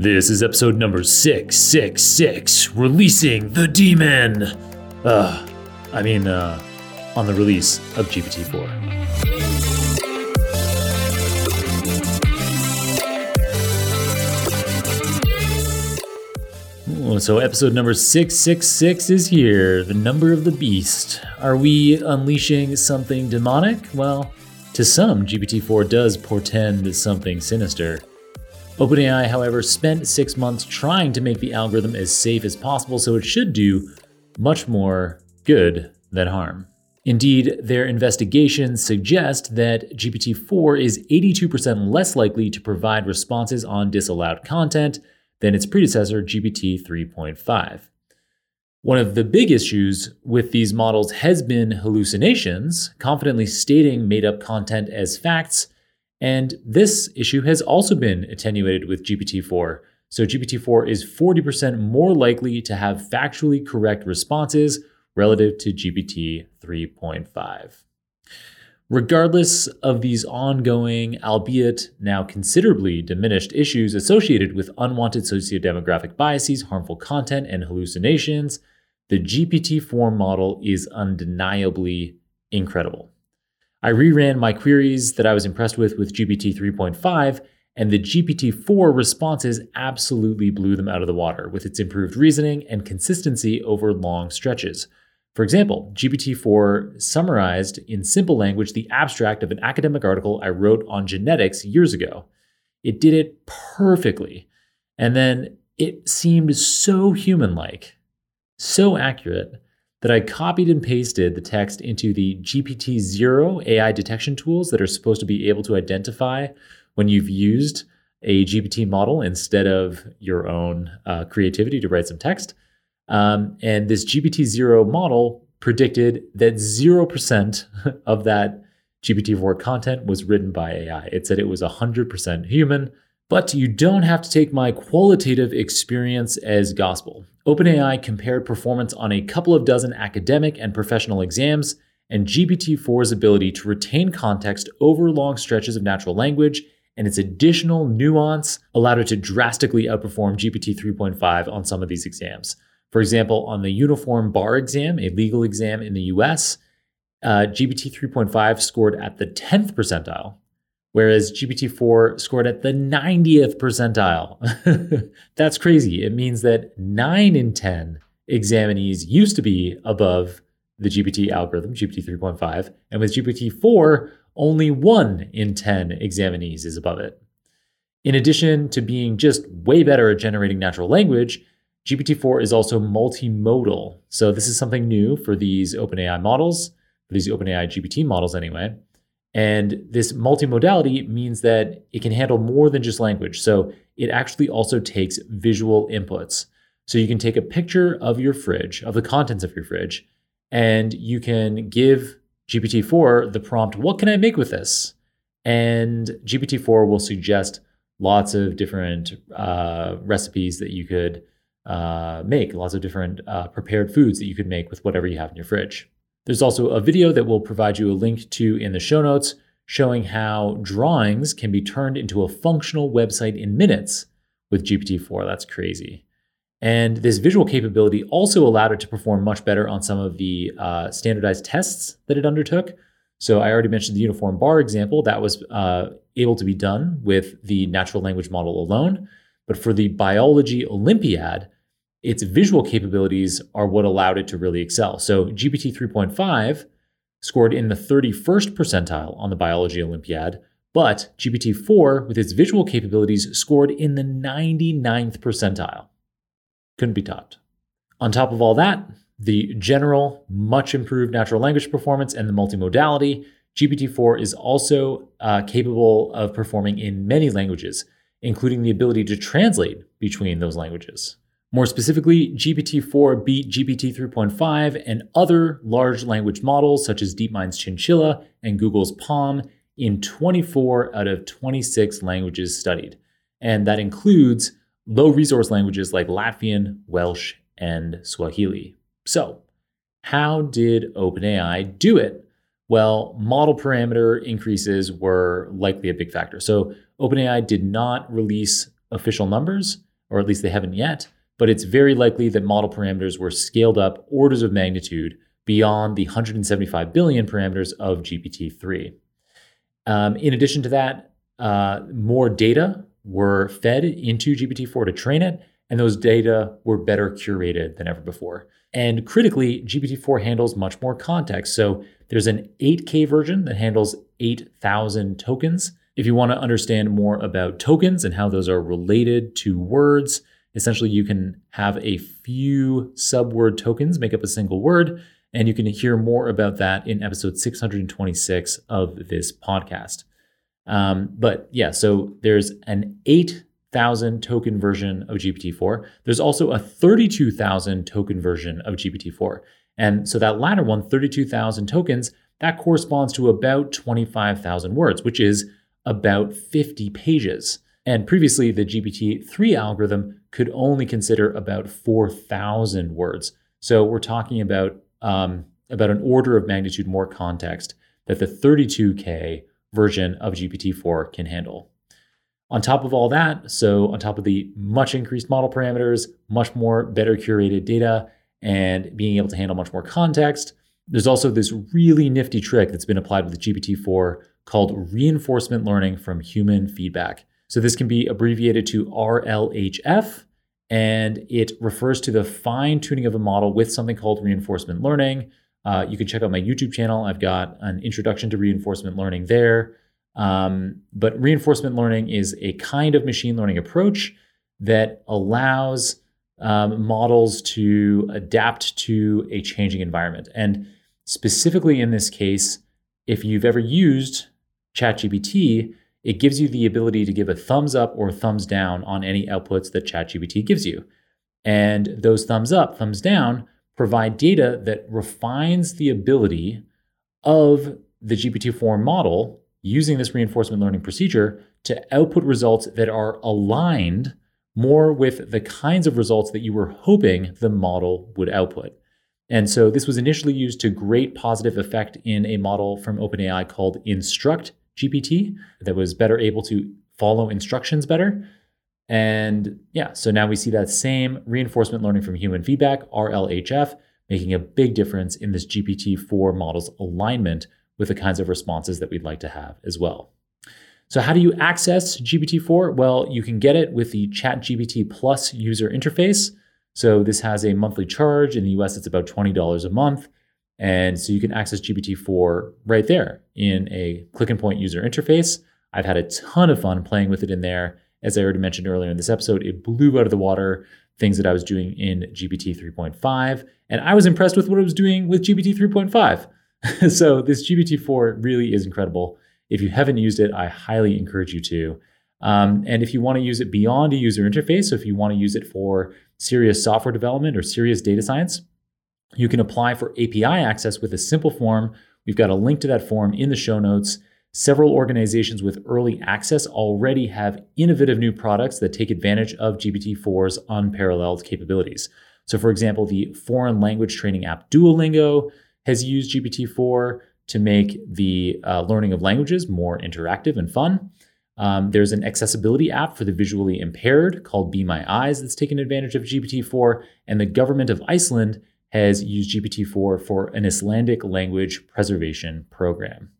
This is episode number 666 Releasing the Demon. Uh, I mean, uh, on the release of GPT 4. So, episode number 666 is here, the number of the beast. Are we unleashing something demonic? Well, to some, GPT 4 does portend something sinister. OpenAI, however, spent six months trying to make the algorithm as safe as possible, so it should do much more good than harm. Indeed, their investigations suggest that GPT 4 is 82% less likely to provide responses on disallowed content than its predecessor, GPT 3.5. One of the big issues with these models has been hallucinations, confidently stating made up content as facts, and this issue has also been attenuated with GPT 4. So, GPT 4 is 40% more likely to have factually correct responses relative to GPT 3.5. Regardless of these ongoing, albeit now considerably diminished issues associated with unwanted sociodemographic biases, harmful content, and hallucinations, the GPT 4 model is undeniably incredible. I reran my queries that I was impressed with with GPT 3.5, and the GPT 4 responses absolutely blew them out of the water with its improved reasoning and consistency over long stretches. For example, GPT 4 summarized in simple language the abstract of an academic article I wrote on genetics years ago. It did it perfectly. And then it seemed so human like, so accurate, that I copied and pasted the text into the GPTZero AI detection tools that are supposed to be able to identify when you've used a GPT model instead of your own uh, creativity to write some text. Um, and this GPTZero model predicted that 0% of that GPT 4 content was written by AI. It said it was 100% human, but you don't have to take my qualitative experience as gospel. OpenAI compared performance on a couple of dozen academic and professional exams, and GPT 4's ability to retain context over long stretches of natural language and its additional nuance allowed it to drastically outperform GPT 3.5 on some of these exams. For example, on the uniform bar exam, a legal exam in the US, uh, GPT 3.5 scored at the 10th percentile, whereas GPT 4 scored at the 90th percentile. That's crazy. It means that 9 in 10 examinees used to be above the GPT algorithm, GPT 3.5, and with GPT 4, only 1 in 10 examinees is above it. In addition to being just way better at generating natural language, GPT-4 is also multimodal. So this is something new for these OpenAI models, for these OpenAI GPT models anyway. And this multimodality means that it can handle more than just language. So it actually also takes visual inputs. So you can take a picture of your fridge, of the contents of your fridge, and you can give GPT-4 the prompt, what can I make with this? And GPT-4 will suggest lots of different uh, recipes that you could uh, make, lots of different uh, prepared foods that you could make with whatever you have in your fridge. There's also a video that we'll provide you a link to in the show notes showing how drawings can be turned into a functional website in minutes with GPT-4. That's crazy. And this visual capability also allowed it to perform much better on some of the uh, standardized tests that it undertook. So I already mentioned the uniform bar example. That was uh, able to be done with the natural language model alone. But for the biology Olympiad, its visual capabilities are what allowed it to really excel. So GPT 3.5 scored in the 31st percentile on the biology Olympiad, but GPT 4, with its visual capabilities, scored in the 99th percentile. Couldn't be topped. On top of all that, the general, much improved natural language performance and the multimodality, GPT 4 is also uh, capable of performing in many languages, including the ability to translate between those languages. More specifically, GPT 4 beat GPT 3.5 and other large language models such as DeepMind's Chinchilla and Google's PaLM in 24 out of 26 languages studied. And that includes low resource languages like Latvian, Welsh, and Swahili. So, how did OpenAI do it? Well, model parameter increases were likely a big factor. So, OpenAI did not release official numbers or at least they haven't yet, but it's very likely that model parameters were scaled up orders of magnitude beyond the 175 billion parameters of GPT-3. Um, in addition to that, uh, more data were fed into GPT-4 to train it, and those data were better curated than ever before. And critically, GPT-4 handles much more context. So there's an 8K version that handles 8,000 tokens. If you want to understand more about tokens and how those are related to words, essentially you can have a few subword tokens make up a single word. And you can hear more about that in episode 626 of this podcast. Um, but yeah, so there's an 8,000 token version of GPT-4. There's also a 32,000 token version of GPT-4. And so that latter one, 32,000 tokens, that corresponds to about 25,000 words, which is about 50 pages. And previously, the GPT-3 algorithm could only consider about 4,000 words. So we're talking about um, about an order of magnitude more context that the 32K version of GPT-4 can handle. On top of all that, so on top of the much increased model parameters, much more better curated data, and being able to handle much more context, there's also this really nifty trick that's been applied with GPT-4 called reinforcement learning from human feedback. So this can be abbreviated to RLHF, and it refers to the fine tuning of a model with something called reinforcement learning. Uh, you can check out my YouTube channel. I've got an introduction to reinforcement learning there. Um, but reinforcement learning is a kind of machine learning approach that allows um, models to adapt to a changing environment. And specifically in this case, if you've ever used ChatGPT, it gives you the ability to give a thumbs up or thumbs down on any outputs that ChatGPT gives you. And those thumbs up, thumbs down provide data that refines the ability of the GPT-4 model using this reinforcement learning procedure to output results that are aligned more with the kinds of results that you were hoping the model would output. And so this was initially used to great positive effect in a model from OpenAI called Instruct GPT that was better able to follow instructions better. And yeah, so now we see that same reinforcement learning from human feedback, RLHF, making a big difference in this GPT 4 model's alignment with the kinds of responses that we'd like to have as well. So, how do you access GPT 4? Well, you can get it with the ChatGPT Plus user interface. So, this has a monthly charge. In the US, it's about $20 a month. And so you can access GPT-4 right there in a click and point user interface. I've had a ton of fun playing with it in there. As I already mentioned earlier in this episode, it blew out of the water things that I was doing in GPT 3.5. And I was impressed with what it was doing with GPT 3.5. so this GPT-4 really is incredible. If you haven't used it, I highly encourage you to. Um, and if you want to use it beyond a user interface, so if you want to use it for serious software development or serious data science, you can apply for API access with a simple form. We've got a link to that form in the show notes. Several organizations with early access already have innovative new products that take advantage of GPT-4's unparalleled capabilities. So, for example, the foreign language training app Duolingo has used GPT-4 to make the uh, learning of languages more interactive and fun. Um, there's an accessibility app for the visually impaired called Be My Eyes that's taken advantage of GPT-4, and the government of Iceland has used GPT-4 for an Icelandic language preservation program.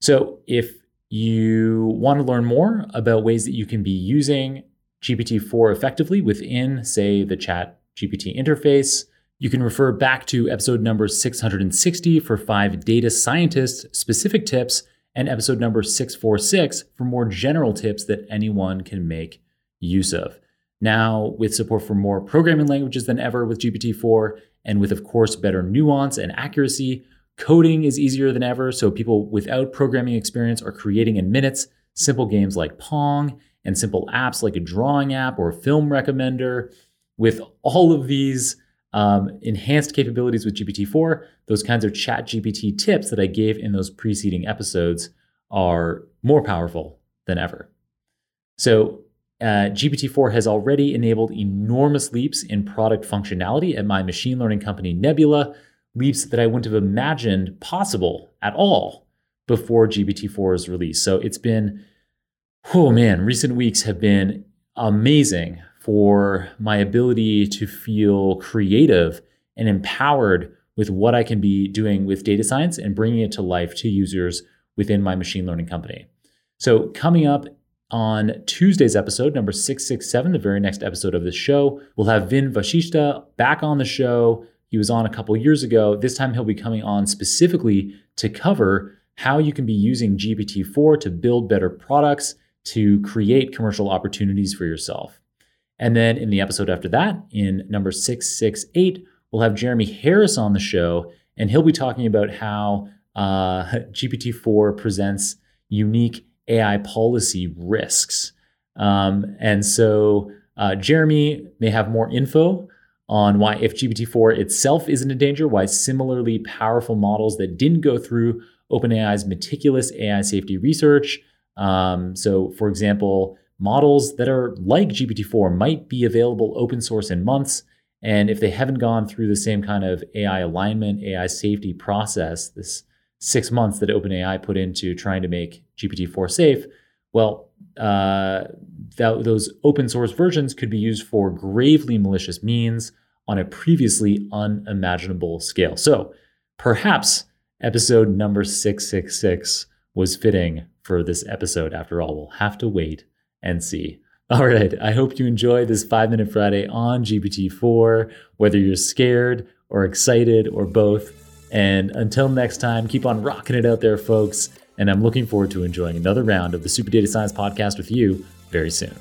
So if you want to learn more about ways that you can be using GPT-4 effectively within, say, the Chat GPT interface, you can refer back to episode number 660 for five data scientist specific tips and episode number 646 for more general tips that anyone can make use of. Now, with support for more programming languages than ever with GPT 4, and with, of course, better nuance and accuracy, coding is easier than ever. So people without programming experience are creating in minutes simple games like Pong and simple apps like a drawing app or a film recommender. With all of these um, enhanced capabilities with GPT-4, those kinds of chat GPT tips that I gave in those preceding episodes are more powerful than ever. So uh, GPT-4 has already enabled enormous leaps in product functionality at my machine learning company Nebula, leaps that I wouldn't have imagined possible at all before GPT-4's release. So it's been, oh man, recent weeks have been amazing for my ability to feel creative and empowered with what I can be doing with data science and bringing it to life to users within my machine learning company. So, coming up on Tuesday's episode, number 667, the very next episode of this show, we'll have Vin Vashishta back on the show. He was on a couple years ago. This time he'll be coming on specifically to cover how you can be using GPT-4 to build better products, to create commercial opportunities for yourself. And then in the episode after that, in number 668, we'll have Jeremie Harris on the show, and he'll be talking about how uh, GPT-4 presents unique AI policy risks. Um, and so uh, Jeremie may have more info on why, if GPT-4 itself isn't in danger, why similarly powerful models that didn't go through OpenAI's meticulous AI safety research. Um, so, for example, models that are like GPT-4 might be available open source in months. And if they haven't gone through the same kind of AI alignment, AI safety process, this six months that OpenAI put into trying to make GPT-4 safe, well, uh, those open source versions could be used for gravely malicious means on a previously unimaginable scale. So perhaps episode number 666 was fitting for this episode. After all, we'll have to wait and see. All right, I hope you enjoy this five minute Friday on GPT-4, whether you're scared or excited or both. And until next time, keep on rocking it out there, folks. And I'm looking forward to enjoying another round of the Super Data Science Podcast with you very soon.